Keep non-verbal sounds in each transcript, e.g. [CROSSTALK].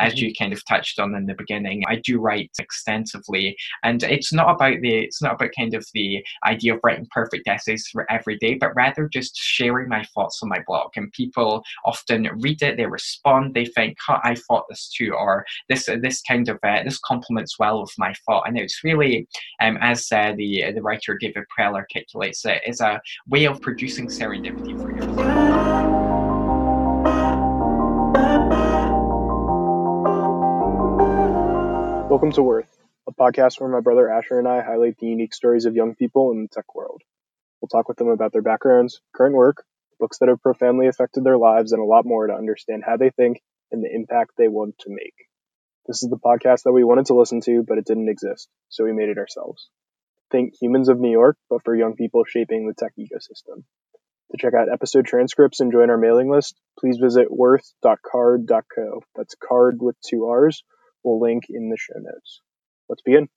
as mm-hmm. you kind of touched on in the beginning, I do write extensively, and it's not about the it's not about kind of the idea of writing perfect essays for every day, but rather just sharing my thoughts on my blog. And people often read it, they respond, they think, oh, "I thought this too," or "This this kind of uh, this complements well with my thought." And it's really, um, as uh, the the writer David Perell articulates it, is a way of producing serendipity for yourself. Welcome to Worth, a podcast where my brother Asher and I highlight the unique stories of young people in the tech world. We'll talk with them about their backgrounds, current work, books that have profoundly affected their lives, and a lot more to understand how they think and the impact they want to make. This is the podcast that we wanted to listen to, but it didn't exist, so we made it ourselves. Think Humans of New York, but for young people shaping the tech ecosystem. To check out episode transcripts and join our mailing list, please visit worth.carrd.co. That's card with two R's We'll link in the show notes. Let's begin.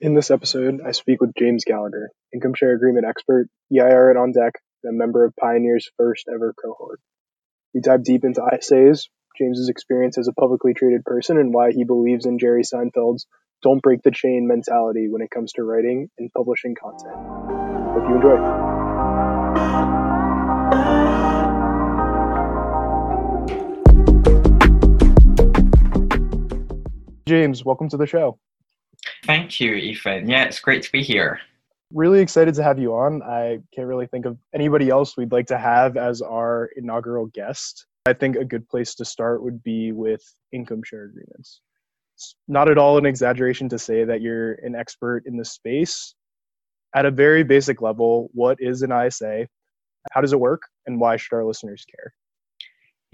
In this episode, I speak with James Gallagher, income share agreement expert, EIR at On Deck, and a member of Pioneer's first ever cohort. We dive deep into ISAs, James's experience as a publicly traded person, and why he believes in Jerry Seinfeld's don't break the chain mentality when it comes to writing and publishing content. Hope you enjoy. James, welcome to the show. Thank you, Ethan. Yeah, it's great to be here. Really excited to have you on. I can't really think of anybody else we'd like to have as our inaugural guest. I think a good place to start would be with income share agreements. It's not at all an exaggeration to say that you're an expert in the space. At a very basic level, what is an ISA? How does it work? And why should our listeners care?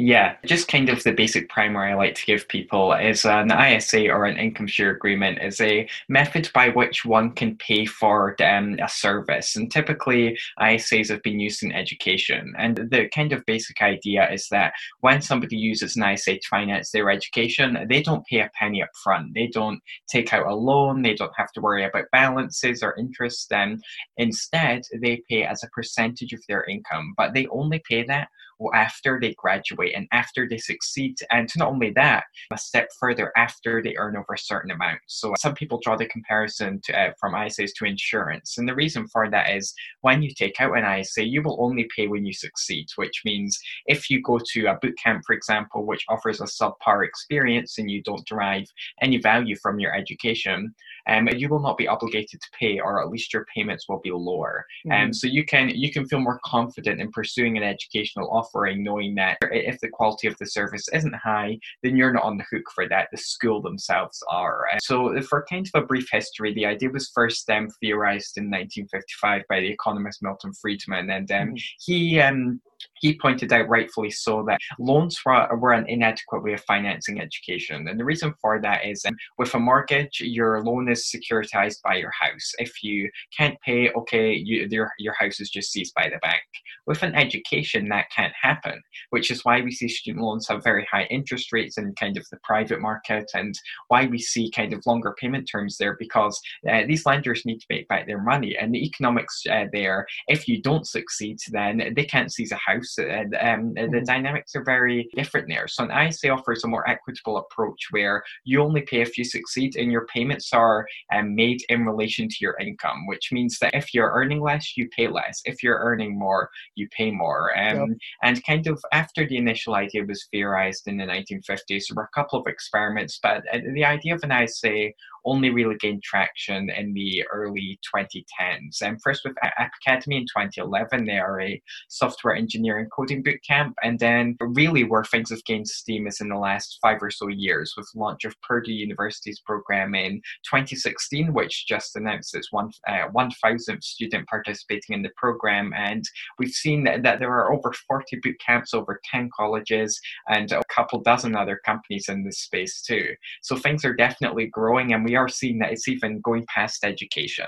Yeah, just kind of the basic primer I like to give people is an ISA or an income share agreement is a method by which one can pay for um, a service. And typically, ISAs have been used in education. And the kind of basic idea is that when somebody uses an ISA to finance their education, they don't pay a penny up front. They don't take out a loan. They don't have to worry about balances or interest. Then instead, they pay as a percentage of their income, but they only pay that after they graduate and after they succeed. And not only that, a step further after they earn over a certain amount. So some people draw the comparison to, uh, from ISAs to insurance. And the reason for that is when you take out an ISA, you will only pay when you succeed, which means if you go to a boot camp, for example, which offers a subpar experience and you don't derive any value from your education, um, you will not be obligated to pay, or at least your payments will be lower. And mm-hmm. Um, so you can you can feel more confident in pursuing an educational offering, knowing that if the quality of the service isn't high, then you're not on the hook for that. The school themselves are. Uh, so for kind of a brief history, the idea was first um, theorized in 1955 by the economist Milton Friedman, and um, mm-hmm. he um, he pointed out rightfully so that loans were, were an inadequate way of financing education. And the reason for that is um, with a mortgage, your loan is securitized by your house. If you can't pay, okay, you, your, your house is just seized by the bank. With an education, that can't happen, which is why we see student loans have very high interest rates in kind of the private market and why we see kind of longer payment terms there because uh, these lenders need to make back their money. And the economics uh, there, if you don't succeed, then they can't seize a house and um, the mm-hmm. dynamics are very different there. So an ISA offers a more equitable approach where you only pay if you succeed and your payments are um, made in relation to your income, which means that if you're earning less, you pay less. If you're earning more, you pay more. Um, yep. And kind of after the initial idea was theorized in the 1950s, there were a couple of experiments, but uh, the idea of an ISA only really gained traction in the early 2010s. And first with App Academy in 2011, they are a software engineering coding bootcamp. And then really where things have gained steam is in the last five or so years with launch of Purdue University's program in 2016, which just announced its one, uh, 1,000th student participating in the program. And we've seen that, that there are over 40 bootcamps over 10 colleges, and a couple dozen other companies in this space too. So things are definitely growing, and we are seeing that it's even going past education.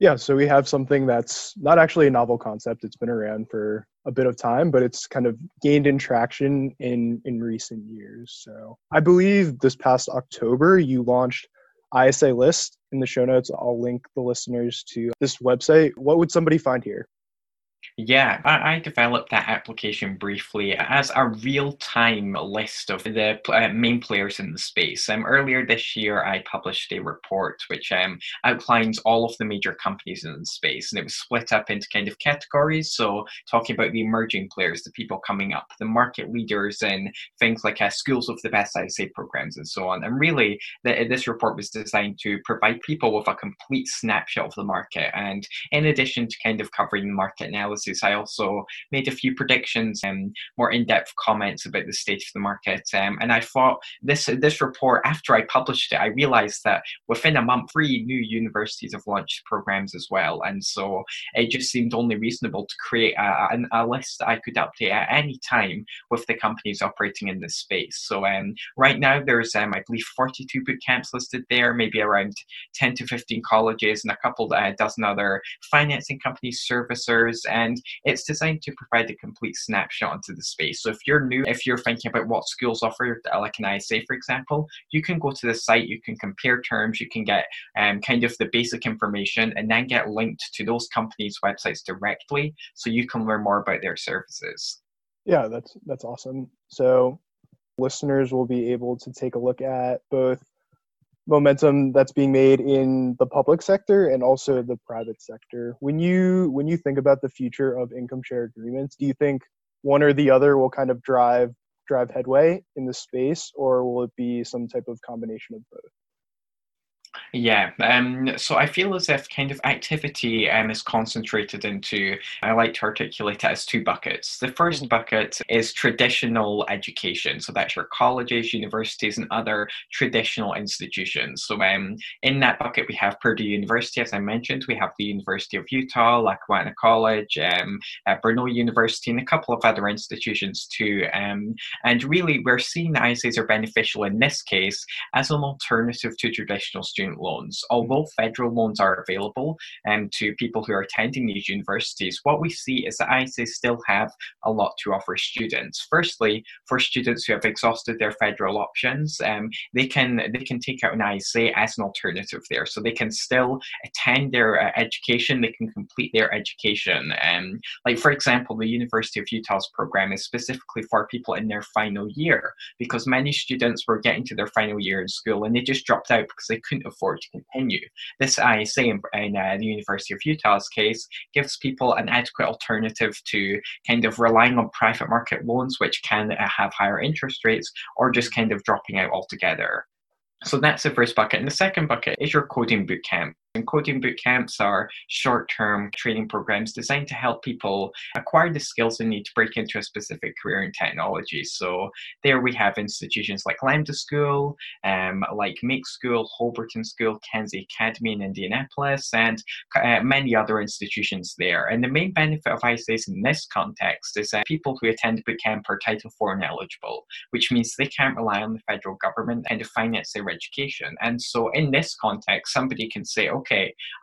Yeah, so we have something that's not actually a novel concept. It's been around for a bit of time, but it's kind of gained in traction in in recent years. So I believe this past October you launched ISA list in the show notes. I'll link the listeners to this website. What would somebody find here? Yeah, I, I developed that application briefly as a real-time list of the uh, main players in the space. Um, earlier this year, I published a report which um, outlines all of the major companies in the space, and it was split up into kind of categories. So, talking about the emerging players, the people coming up, the market leaders in things like uh, schools of the best ISA programs, and so on. And really, the, this report was designed to provide people with a complete snapshot of the market, and in addition to kind of covering the market analysis analysis, I also made a few predictions and more in-depth comments about the state of the market. Um, and I thought this this report, after I published it, I realized that within a month, three new universities have launched programs as well. And so it just seemed only reasonable to create a, a, list that I could update at any time with the companies operating in this space. So um, right now, there's, um, I believe, 42 boot camps listed there, maybe around 10 to 15 colleges and a couple uh, dozen other financing companies, servicers, and it's designed to provide a complete snapshot into the space. So if you're new, if you're thinking about what schools offer, like an ISA, for example, you can go to the site, you can compare terms, you can get um, kind of the basic information, and then get linked to those companies' websites directly, so you can learn more about their services. Yeah, that's that's awesome. So listeners will be able to take a look at both momentum that's being made in the public sector and also the private sector. When you when you think about the future of income share agreements, do you think one or the other will kind of drive drive headway in the space or will it be some type of combination of both? Yeah, um, so I feel as if kind of activity um, is concentrated into, I like to articulate it as two buckets. The first mm-hmm. bucket is traditional education. So that's your colleges, universities, and other traditional institutions. So um, in that bucket, we have Purdue University, as I mentioned, we have the University of Utah, Lackawanna College, um, uh, Brno University, and a couple of other institutions too. Um, and really, we're seeing that ISAs are beneficial in this case as an alternative to traditional student student loans. Although federal loans are available um, to people who are attending these universities, what we see is that ISAs still have a lot to offer students. Firstly, for students who have exhausted their federal options, um, they can they can take out an ISA as an alternative there, so they can still attend their uh, education, they can complete their education. Um, like for example, the University of Utah's program is specifically for people in their final year because many students were getting to their final year in school and they just dropped out because they couldn't afford to continue. This ISA in, in uh, the University of Utah's case gives people an adequate alternative to kind of relying on private market loans, which can uh, have higher interest rates, or just kind of dropping out altogether. So that's the first bucket. And the second bucket is your coding bootcamp. And coding boot camps are short term training programs designed to help people acquire the skills they need to break into a specific career in technology. So, there we have institutions like Lambda School, um, like Make School, Holberton School, Kenzie Academy in Indianapolis, and uh, many other institutions there. And the main benefit of ISAs in this context is that people who attend boot camp are Title IV ineligible, which means they can't rely on the federal government and to finance their education. And so, in this context, somebody can say, okay,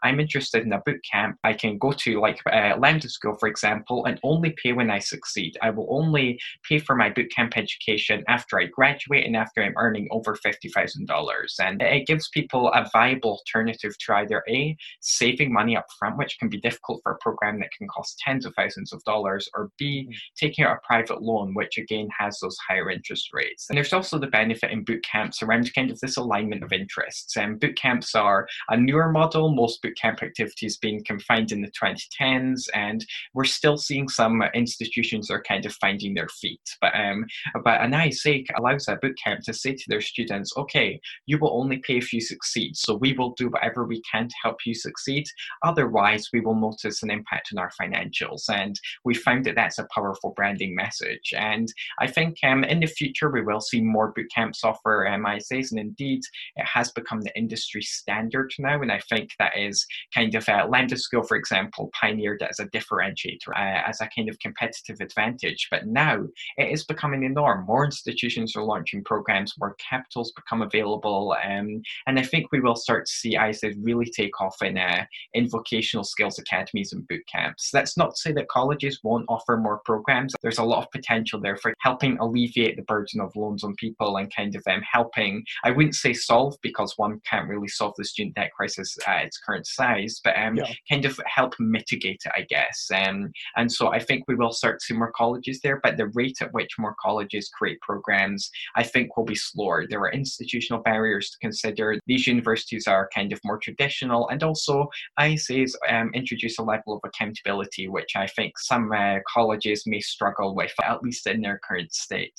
I'm interested in a boot camp. I can go to like uh, Lambda School, for example, and only pay when I succeed. I will only pay for my boot camp education after I graduate and after I'm earning over $50,000. And it gives people a viable alternative to either A, saving money up front, which can be difficult for a program that can cost tens of thousands of dollars, or B, mm. taking out a private loan, which again has those higher interest rates. And there's also the benefit in boot camps around kind of this alignment of interests. And boot camps are a newer model model, most bootcamp activities being confined in the 2010s, and we're still seeing some institutions are kind of finding their feet. But um, but an ISA allows a bootcamp to say to their students, okay, you will only pay if you succeed, so we will do whatever we can to help you succeed. Otherwise, we will notice an impact on our financials, and we found that that's a powerful branding message. And I think um, in the future we will see more bootcamps offer um, ISAs, and indeed it has become the industry standard now. And I think think that is kind of uh, Lambda School, for example, pioneered it as a differentiator, uh, as a kind of competitive advantage. But now it is becoming the norm. More institutions are launching programs, more capitals become available, um, and I think we will start to see ISAs really take off in uh, in vocational skills academies and boot camps. That's not to say that colleges won't offer more programs. There's a lot of potential there for helping alleviate the burden of loans on people and kind of um, helping. I wouldn't say solve because one can't really solve the student debt crisis at its current size, but um, yeah. kind of help mitigate it, I guess. Um, and so I think we will start to see more colleges there, but the rate at which more colleges create programs, I think, will be slower. There are institutional barriers to consider. These universities are kind of more traditional, and also ISAs um, introduce a level of accountability, which I think some uh, colleges may struggle with, at least in their current state.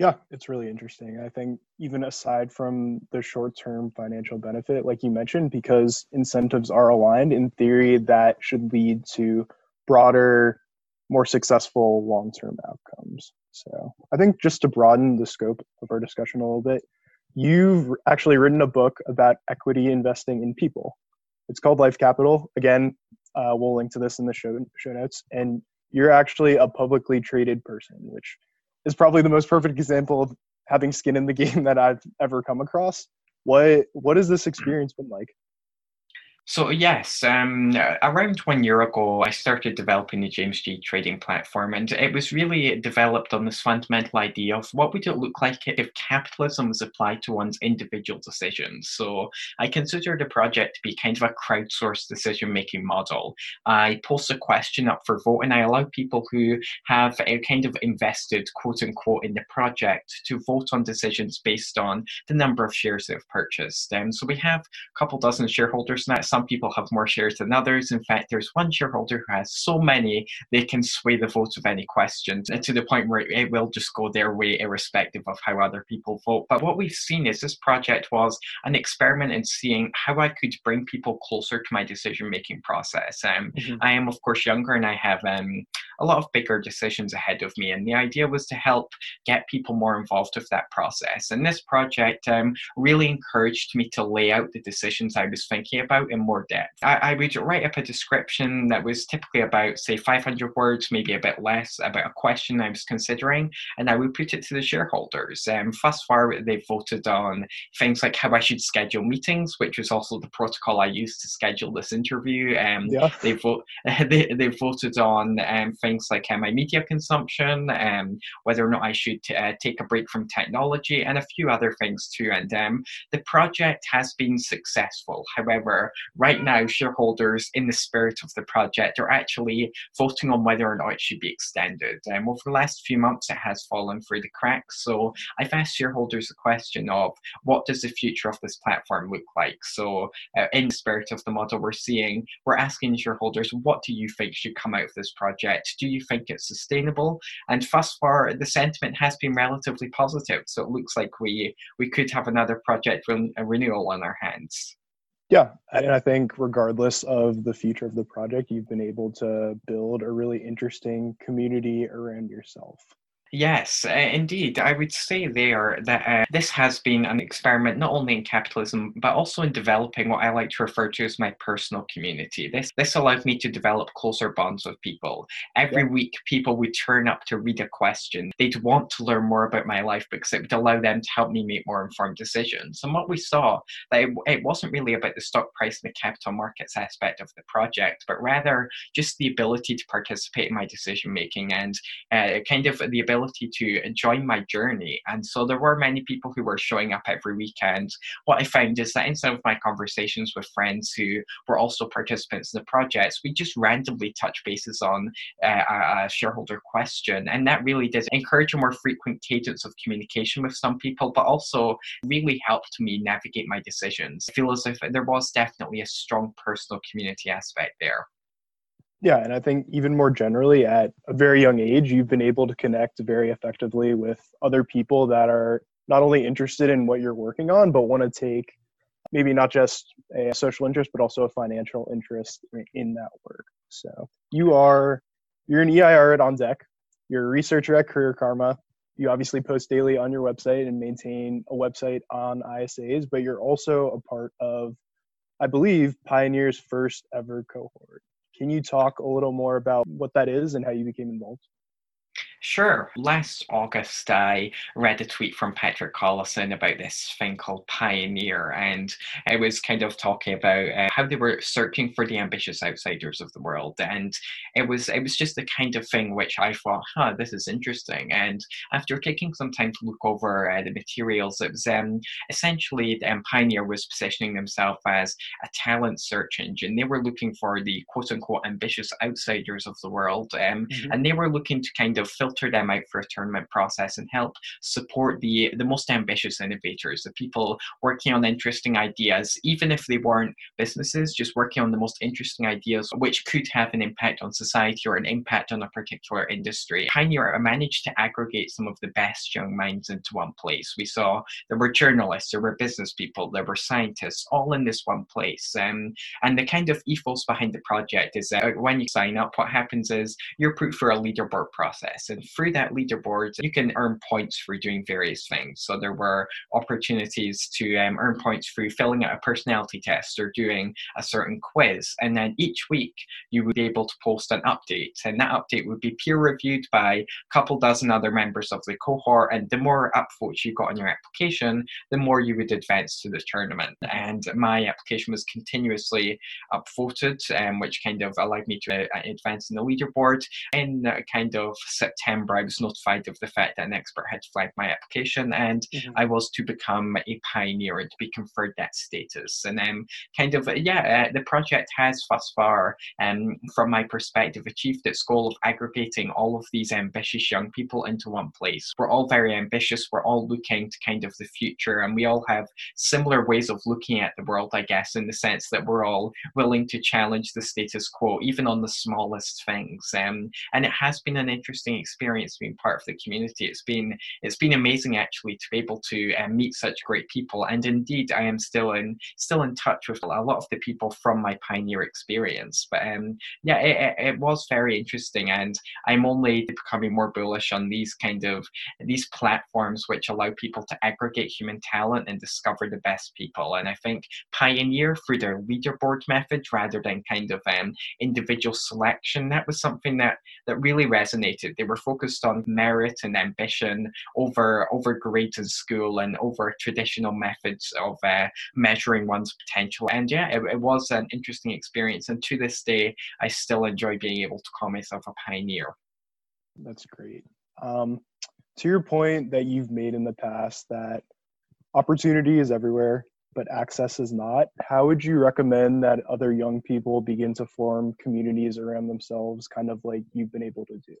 Yeah, it's really interesting. I think even aside from the short term financial benefit, like you mentioned, because incentives are aligned, in theory, that should lead to broader, more successful long term outcomes. So I think just to broaden the scope of our discussion a little bit, you've actually written a book about equity investing in people. It's called Life Capital. Again, uh, we'll link to this in the show, show notes. And you're actually a publicly traded person, which is probably the most perfect example of having skin in the [LAUGHS] game that I've ever come across. What what has this mm-hmm. experience been like? So yes, um, around one year ago, I started developing the James G trading platform, and it was really developed on this fundamental idea of what would it look like if capitalism was applied to one's individual decisions. So I consider the project to be kind of a crowdsourced decision-making model. I post a question up for vote, and I allow people who have a kind of invested, quote unquote, in the project to vote on decisions based on the number of shares they've purchased. Um, so we have a couple dozen shareholders, and that's some people have more shares than others. In fact, there's one shareholder who has so many they can sway the vote of any question to the point where it will just go their way irrespective of how other people vote. But what we've seen is this project was an experiment in seeing how I could bring people closer to my decision making process. Um, mm-hmm. I am, of course, younger and I have um, a lot of bigger decisions ahead of me. And the idea was to help get people more involved with that process. And this project um, really encouraged me to lay out the decisions I was thinking about in more depth. I, I would write up a description that was typically about, say, 500 words, maybe a bit less, about a question I was considering, and I would put it to the shareholders. Um, thus far, they've voted on things like how I should schedule meetings, which was also the protocol I used to schedule this interview. Um, yeah. they, vote, [LAUGHS] they, they voted on um, things like uh, my media consumption, um, whether or not I should uh, take a break from technology, and a few other things too. And um, the project has been successful. However, right now, shareholders, in the spirit of the project, are actually voting on whether or not it should be extended. Um, over the last few months, it has fallen through the cracks. So I've asked shareholders the question of what does the future of this platform look like? So, uh, in the spirit of the model we're seeing, we're asking shareholders, what do you think should come out of this project? Do you think it's sustainable? And thus far, the sentiment has been relatively positive. So it looks like we we could have another project re- renewal on our hands. Yeah, and I think regardless of the future of the project, you've been able to build a really interesting community around yourself. Yes, uh, indeed. I would say there that uh, this has been an experiment not only in capitalism but also in developing what I like to refer to as my personal community. This this allowed me to develop closer bonds with people. Every yeah. week, people would turn up to read a question. They'd want to learn more about my life because it would allow them to help me make more informed decisions. And what we saw that it, it wasn't really about the stock price and the capital markets aspect of the project, but rather just the ability to participate in my decision making and uh, kind of the ability ability to enjoy my journey. And so there were many people who were showing up every weekend. What I found is that in some of my conversations with friends who were also participants in the projects, we just randomly touch bases on uh, a, shareholder question. And that really did encourage a more frequent cadence of communication with some people, but also really helped me navigate my decisions. I feel as if there was definitely a strong personal community aspect there. Yeah, and I think even more generally, at a very young age, you've been able to connect very effectively with other people that are not only interested in what you're working on, but want to take maybe not just a social interest, but also a financial interest in that work. So you are you're an EIR at On Deck. You're a researcher at Career Karma. You obviously post daily on your website and maintain a website on ISAs, but you're also a part of, I believe, Pioneer's first ever cohort. Can you talk a little more about what that is and how you became involved? Sure. Last August, I read a tweet from Patrick Collison about this thing called Pioneer, and it was kind of talking about uh, how they were searching for the ambitious outsiders of the world, and it was it was just the kind of thing which I thought, huh, this is interesting. And after taking some time to look over uh, the materials, it was um, essentially um, Pioneer was positioning themselves as a talent search engine. They were looking for the quote unquote ambitious outsiders of the world, um, mm-hmm. and they were looking to kind of filter them out for a tournament process and help support the the most ambitious innovators, the people working on interesting ideas, even if they weren't businesses, just working on the most interesting ideas which could have an impact on society or an impact on a particular industry. Pioneer managed to aggregate some of the best young minds into one place. We saw there were journalists, there were business people, there were scientists, all in this one place. Um, and the kind of ethos behind the project is that when you sign up, what happens is you're put through a leaderboard process. And through that leaderboard, you can earn points for doing various things. So there were opportunities to um, earn points through filling out a personality test or doing a certain quiz. And then each week, you would be able to post an update. And that update would be peer reviewed by a couple dozen other members of the cohort. And the more upvotes you got on your application, the more you would advance to the tournament. And my application was continuously upvoted, um, which kind of allowed me to uh, advance in the leaderboard. In uh, kind of September, I was notified of the fact that an expert had flagged my application and mm-hmm. I was to become a pioneer and to be conferred that status. And then, kind of, yeah, uh, the project has thus far, um, from my perspective, achieved its goal of aggregating all of these ambitious young people into one place. We're all very ambitious, we're all looking to kind of the future, and we all have similar ways of looking at the world, I guess, in the sense that we're all willing to challenge the status quo, even on the smallest things. Um, and it has been an interesting experience being part of the community. It's been it's been amazing actually to be able to uh, meet such great people. And indeed, I am still in still in touch with a lot of the people from my pioneer experience. But um, yeah, it, it was very interesting, and I'm only becoming more bullish on these kind of these platforms which allow people to aggregate human talent and discover the best people. And I think Pioneer through their leaderboard method rather than kind of um, individual selection, that was something that that really resonated. They were focused on merit and ambition over over grades in school and over traditional methods of uh, measuring one's potential. And yeah, it, it was an interesting experience. And to this day, I still enjoy being able to call myself a pioneer. That's great. Um, to your point that you've made in the past that opportunity is everywhere but access is not how would you recommend that other young people begin to form communities around themselves kind of like you've been able to do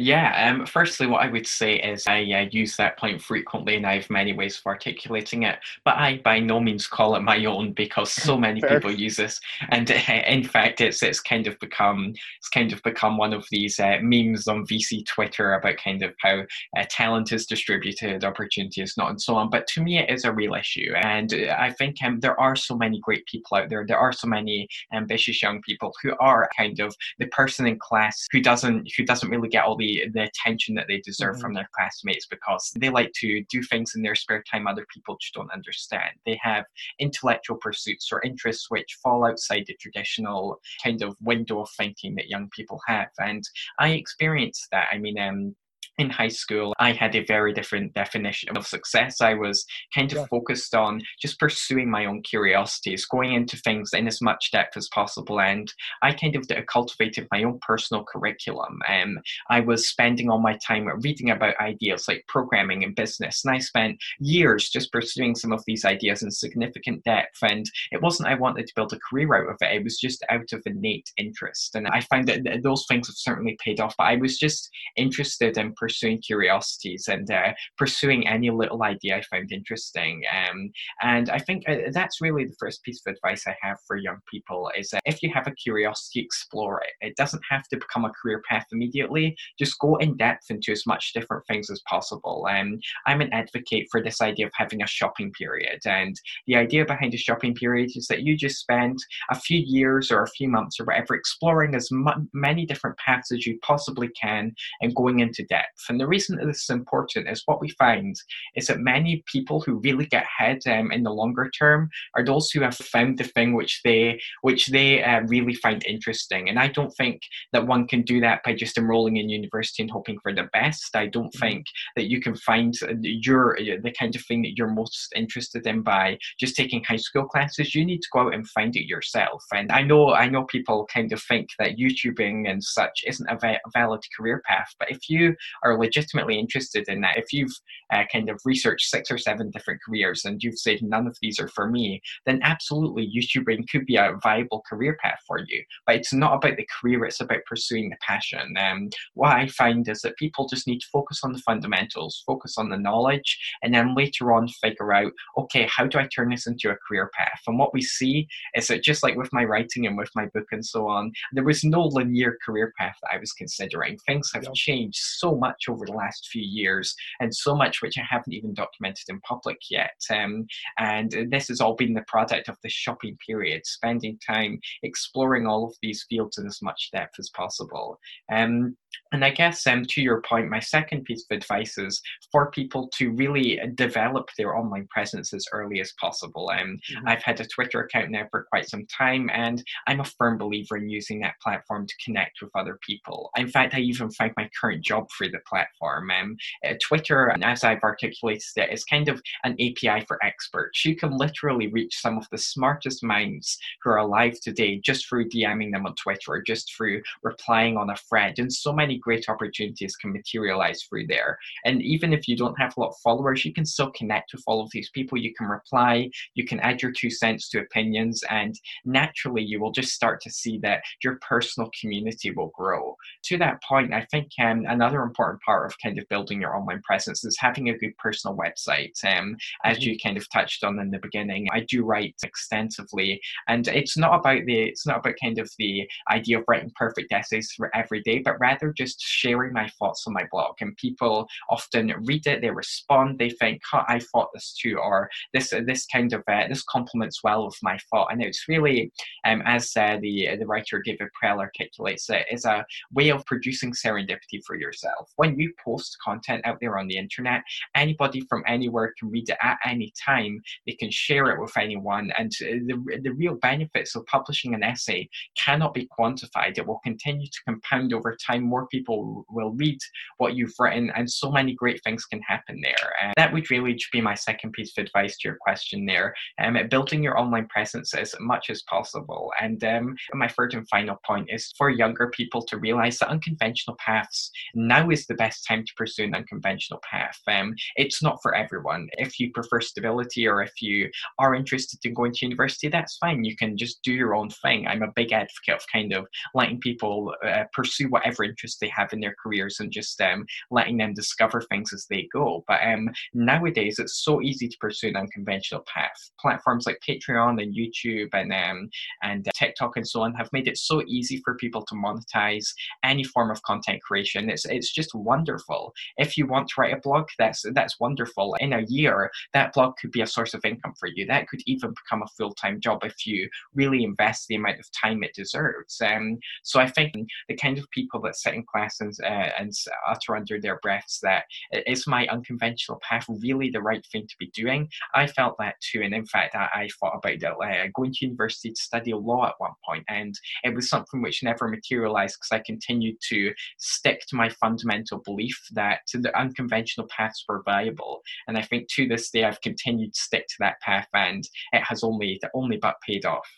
yeah, um, firstly, what I would say is I uh, use that point frequently and I have many ways of articulating it, but I by no means call it my own because so [LAUGHS] many people use this. And uh, [LAUGHS] in fact, it's it's kind of become it's kind of become one of these uh, memes on VC Twitter about kind of how uh, talent is distributed, opportunity is not, and so on. But to me, it is a real issue, and uh, I think um, there are so many great people out there. There are so many ambitious young people who are kind of the person in class who doesn't who doesn't really get all the the attention that they deserve mm-hmm. from their classmates because they like to do things in their spare time other people just don't understand. They have intellectual pursuits or interests which fall outside the traditional kind of window of thinking that young people have. And I experienced that. I mean, um, in high school, I had a very different definition of success. I was kind of yeah. focused on just pursuing my own curiosities, going into things in as much depth as possible. And I kind of cultivated my own personal curriculum. Um, I was spending all my time reading about ideas like programming and business. And I spent years just pursuing some of these ideas in significant depth. And it wasn't I wanted to build a career out of it, it was just out of innate interest. And I find that those things have certainly paid off. But I was just interested in pursuing curiosities and uh, pursuing any little idea I found interesting. Um, and I think uh, that's really the first piece of advice I have for young people is that if you have a curiosity, explore it. It doesn't have to become a career path immediately. Just go in depth into as much different things as possible. Um, I'm an advocate for this idea of having a shopping period. And the idea behind a shopping period is that you just spend a few years or a few months or whatever exploring as m- many different paths as you possibly can and going into depth depth. And the reason that this is important is what we find is that many people who really get ahead um, in the longer term are those who have found the thing which they which they uh, really find interesting. And I don't think that one can do that by just enrolling in university and hoping for the best. I don't mm-hmm. think that you can find your the kind of thing that you're most interested in by just taking high school classes. You need to go out and find it yourself. And I know I know people kind of think that YouTubing and such isn't a, va- a valid career path, but if you are legitimately interested in that, if you've uh, kind of researched six or seven different careers and you've said none of these are for me, then absolutely YouTubing could be a viable career path for you. But it's not about the career; it's about pursuing the passion. Um, what I find is that people just need to focus on the fundamentals, focus on the knowledge, and then later on figure out, okay, how do I turn this into a career path? And what we see is that just like with my writing and with my book and so on, there was no linear career path that I was considering. Things have changed so much over the last few years, and so much which I haven't even documented in public yet. Um, and this has all been the product of the shopping period, spending time exploring all of these fields in as much depth as possible. Um, and I guess um, to your point, my second piece of advice is for people to really develop their online presence as early as possible. Um, mm-hmm. I've had a Twitter account now for quite some time, and I'm a firm believer in using that platform to connect with other people. In fact, I even found my current job through the platform. Um, uh, Twitter, as I've articulated it, is kind of an API for experts. You can literally reach some of the smartest minds who are alive today just through DMing them on Twitter or just through replying on a thread. And so many great opportunities can materialize through there. And even if you don't have a lot of followers, you can still connect with all of these people. You can reply, you can add your two cents to opinions, and naturally you will just start to see that your personal community will grow. To that point, I think um, another important part of kind of building your online presence is having a good personal website. Um, as mm-hmm. you kind of touched on in the beginning, I do write extensively, and it's not about the it's not about kind of the idea of writing perfect essays for every day, but rather just sharing my thoughts on my blog. And people often read it, they respond, they think, oh, I thought this too, or this this kind of uh, this complements well with my thought. And it's really, um, as uh, the the writer David Perell articulates it, is a way of producing serendipity for yourself. When you post content out there on the internet, anybody from anywhere can read it at any time. They can share it with anyone, and uh, the the real benefits of publishing an essay cannot be quantified. It will continue to compound over time. More people will read what you've written, and so many great things can happen there. And that would really be my second piece of advice to your question there. Um, building your online presence as much as possible. And um, my third and final point is for younger people to realize that unconventional paths now is the best time to pursue an unconventional path. Um, it's not for everyone. If you prefer stability or if you are interested in going to university, that's fine. You can just do your own thing. I'm a big advocate of kind of letting people uh, pursue whatever interest they have in their careers and just um, letting them discover things as they go. But um, nowadays, it's so easy to pursue an unconventional path. Platforms like Patreon and YouTube and um, and uh, TikTok and so on have made it so easy for people to monetize any form of content creation. It's it's just wonderful. If you want to write a blog, that's that's wonderful. In a year, that blog could be a source of income for you. That could even become a full time job if you really invest the amount of time it deserves. Um, so I think the kind of people that sit in class and, uh, and utter under their breaths that is my unconventional path really the right thing to be doing? I felt that too. And in fact, I, I thought about it, uh, going to university to study law at one point, and it was something which never materialized because I continued to stick to my fundamental belief that the unconventional paths were viable. And I think to this day, I've continued to stick to that path, and it has only only but paid off.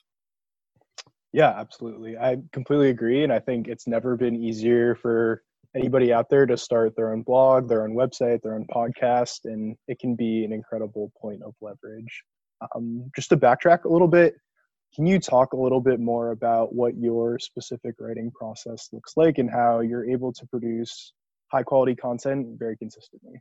Yeah, absolutely. I completely agree. And I think it's never been easier for anybody out there to start their own blog, their own website, their own podcast, and it can be an incredible point of leverage. Um, just to backtrack a little bit, can you talk a little bit more about what your specific writing process looks like and how you're able to produce high quality content very consistently?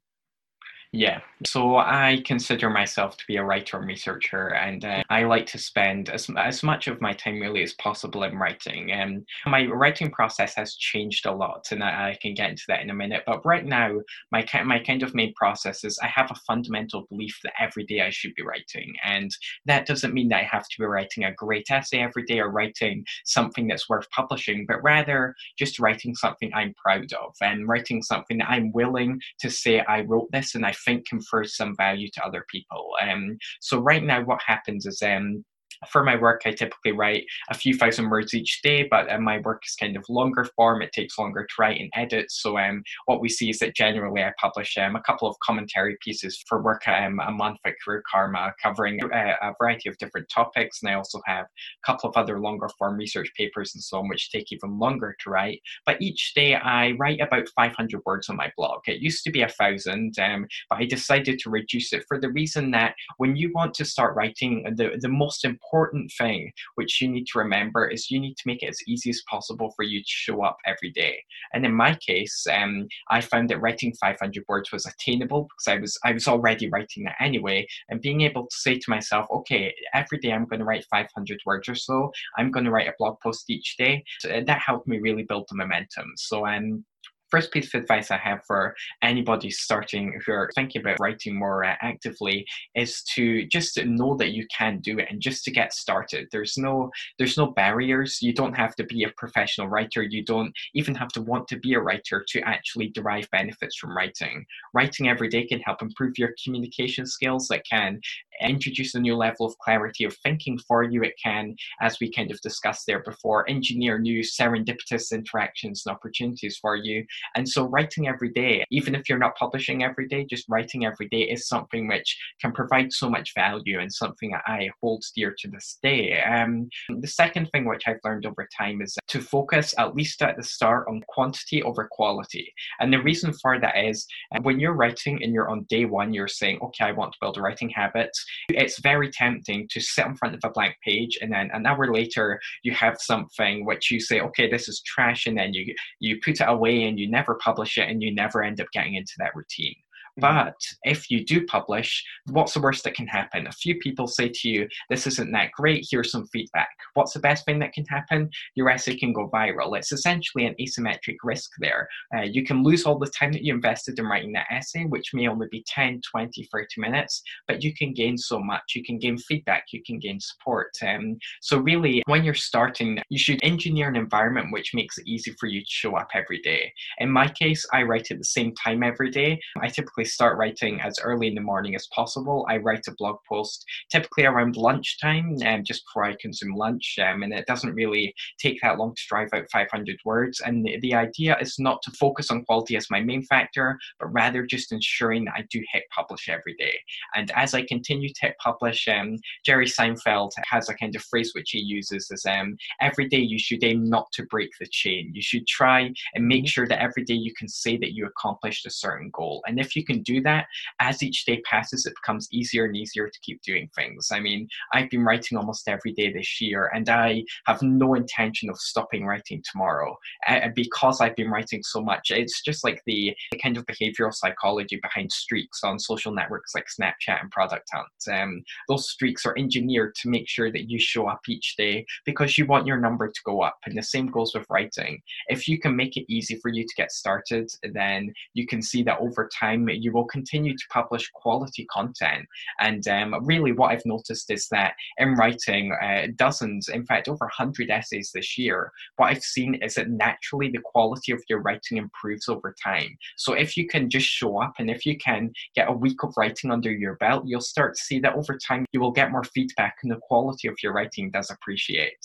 Yeah, so I consider myself to be a writer and researcher, and uh, I like to spend as, as much of my time really as possible in writing. And um, my writing process has changed a lot, and I, I, can get into that in a minute. But right now, my my kind of main process is I have a fundamental belief that every day I should be writing, and that doesn't mean that I have to be writing a great essay every day or writing something that's worth publishing, but rather just writing something I'm proud of and writing something that I'm willing to say I wrote this and I think confers some value to other people. Um, so right now, what happens is um, for my work, I typically write a few thousand words each day, but uh, my work is kind of longer form. It takes longer to write and edit. So um, what we see is that generally I publish um, a couple of commentary pieces for work um, a month at Career Karma, covering uh, a variety of different topics. And I also have a couple of other longer form research papers and so on, which take even longer to write. But each day I write about 500 words on my blog. It used to be a thousand, um, but I decided to reduce it for the reason that when you want to start writing, the, the most important important thing which you need to remember is you need to make it as easy as possible for you to show up every day. And in my case, um, I found that writing 500 words was attainable because I was I was already writing that anyway. And being able to say to myself, okay, every day I'm going to write 500 words or so. I'm going to write a blog post each day. So that helped me really build the momentum. So um, first piece of advice I have for anybody starting who are thinking about writing more uh, actively is to just know that you can do it and just to get started. There's no there's no barriers. You don't have to be a professional writer. You don't even have to want to be a writer to actually derive benefits from writing. Writing every day can help improve your communication skills. That can introduce a new level of clarity of thinking for you. It can, as we kind of discussed there before, engineer new serendipitous interactions and opportunities for you. And so, writing every day, even if you're not publishing every day, just writing every day is something which can provide so much value and something that I hold dear to this day. Um, the second thing which I've learned over time is to focus, at least at the start, on quantity over quality. And the reason for that is uh, when you're writing and you're on day one, you're saying, okay, I want to build a writing habit. It's very tempting to sit in front of a blank page and then an hour later you have something which you say, okay, this is trash, and then you you put it away and you never publish it and you never end up getting into that routine. But if you do publish, what's the worst that can happen? A few people say to you, This isn't that great, here's some feedback. What's the best thing that can happen? Your essay can go viral. It's essentially an asymmetric risk there. Uh, you can lose all the time that you invested in writing that essay, which may only be 10, 20, 30 minutes, but you can gain so much. You can gain feedback, you can gain support. Um, so, really, when you're starting, you should engineer an environment which makes it easy for you to show up every day. In my case, I write at the same time every day. I typically start writing as early in the morning as possible. I write a blog post typically around lunchtime, um, just before I consume lunch, um, and it doesn't really take that long to drive out 500 words. And the, the idea is not to focus on quality as my main factor, but rather just ensuring that I do hit publish every day. And as I continue to hit publish, um, Jerry Seinfeld has a kind of phrase which he uses as um, every day you should aim not to break the chain. You should try and make mm-hmm. sure that every day you can say that you accomplished a certain goal. And if you can do that, as each day passes, it becomes easier and easier to keep doing things. I mean, I've been writing almost every day this year, and I have no intention of stopping writing tomorrow. Uh, because I've been writing so much, it's just like the, the, kind of behavioral psychology behind streaks on social networks like Snapchat and Product Hunt. Um, those streaks are engineered to make sure that you show up each day because you want your number to go up. And the same goes with writing. If you can make it easy for you to get started, then you can see that over time you will continue to publish quality content. And um, really, what I've noticed is that in writing uh, dozens, in fact, over 100 essays this year, what I've seen is that naturally the quality of your writing improves over time. So if you can just show up and if you can get a week of writing under your belt, you'll start to see that over time you will get more feedback and the quality of your writing does appreciate.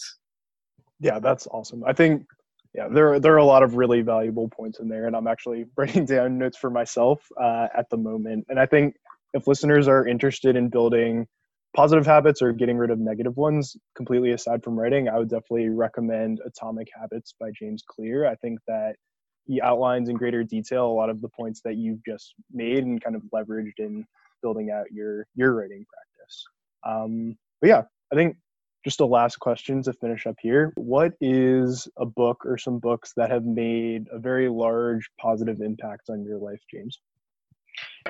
Yeah, that's awesome. I think yeah, there there are a lot of really valuable points in there, and I'm actually [LAUGHS] writing down notes for myself uh, at the moment. And I think if listeners are interested in building positive habits or getting rid of negative ones, completely aside from writing, I would definitely recommend Atomic Habits by James Clear. I think that he outlines in greater detail a lot of the points that you've just made and kind of leveraged in building out your your writing practice. Um, but yeah, I think just a last question to finish up here. What is a book or some books that have made a very large positive impact on your life, James?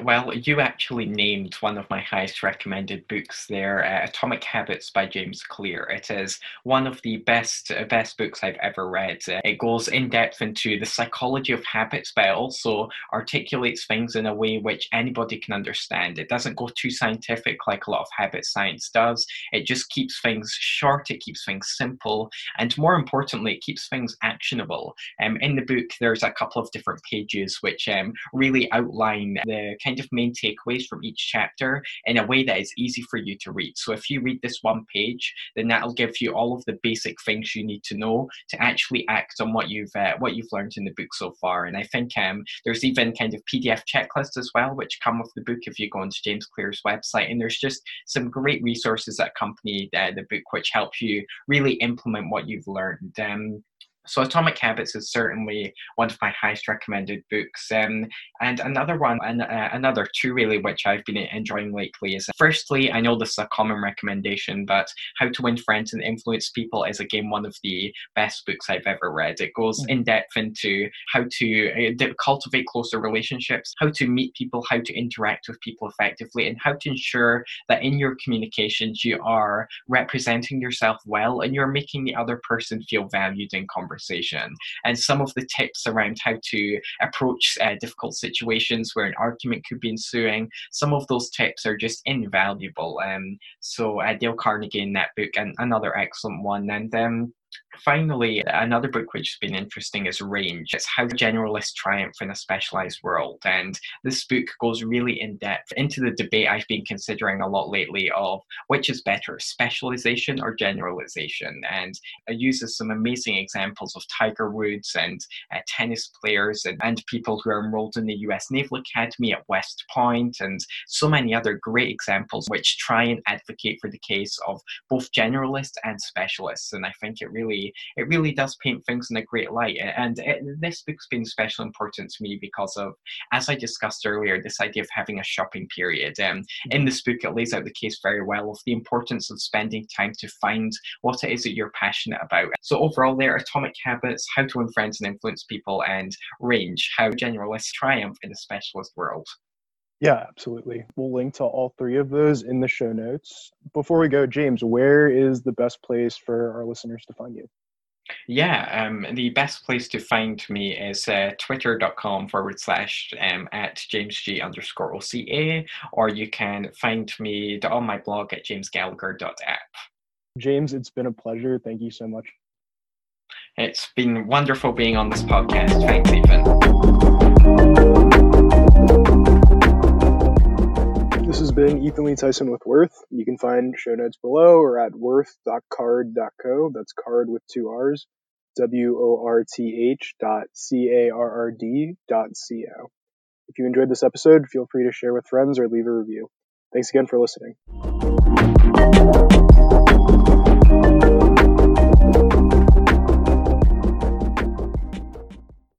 Well, you actually named one of my highest recommended books there, uh, Atomic Habits by James Clear. It is one of the best uh, best books I've ever read. Uh, it goes in depth into the psychology of habits, but it also articulates things in a way which anybody can understand. It doesn't go too scientific like a lot of habit science does. It just keeps things short, it keeps things simple, and more importantly, it keeps things actionable. Um, in the book, there's a couple of different pages which um, really outline the kind of main takeaways from each chapter in a way that is easy for you to read. So if you read this one page, then that'll give you all of the basic things you need to know to actually act on what you've uh, what you've learned in the book so far. And I think um, there's even kind of PDF checklists as well, which come with the book if you go onto James Clear's website. And there's just some great resources that accompany uh, the book, which help you really implement what you've learned. Um, so Atomic Habits is certainly one of my highest recommended books. Um, and another one, and uh, another two really, which I've been enjoying lately is firstly, I know this is a common recommendation, but How to Win Friends and Influence People is again one of the best books I've ever read. It goes mm. in depth into how to uh, cultivate closer relationships, how to meet people, how to interact with people effectively, and how to ensure that in your communications you are representing yourself well and you're making the other person feel valued in conversation conversation and some of the tips around how to approach uh, difficult situations where an argument could be ensuing. Some of those tips are just invaluable. Um, so uh, Dale Carnegie in that book, and another excellent one. And um, Finally, another book which has been interesting is Range. It's How Generalists Triumph in a Specialized World. And this book goes really in depth into the debate I've been considering a lot lately of which is better, specialization or generalization. And it uses some amazing examples of Tiger Woods and uh, tennis players and, and people who are enrolled in the US Naval Academy at West Point and so many other great examples which try and advocate for the case of both generalists and specialists. And I think it really it really does paint things in a great light. And it, this book's been special important to me because of, as I discussed earlier, this idea of having a shopping period. Um, in this book, it lays out the case very well of the importance of spending time to find what it is that you're passionate about. So overall, there, are Atomic Habits, How to Win Friends and Influence People, and Range, How Generalists Triumph in a Specialist World. Yeah, absolutely. We'll link to all three of those in the show notes. Before we go, James, where is the best place for our listeners to find you? Yeah, um, the best place to find me is uh, twitter.com forward slash um, at jamesg underscore OCA, or you can find me on my blog at jamesgallagher.app. James, it's been a pleasure. Thank you so much. It's been wonderful being on this podcast. Thanks, Ethan. Been Ethan Lee Tyson with Worth. You can find show notes below or at worth.carrd.co. That's card with two R's. W O R T H dot C A R R D dot C O. If you enjoyed this episode, feel free to share with friends or leave a review. Thanks again for listening.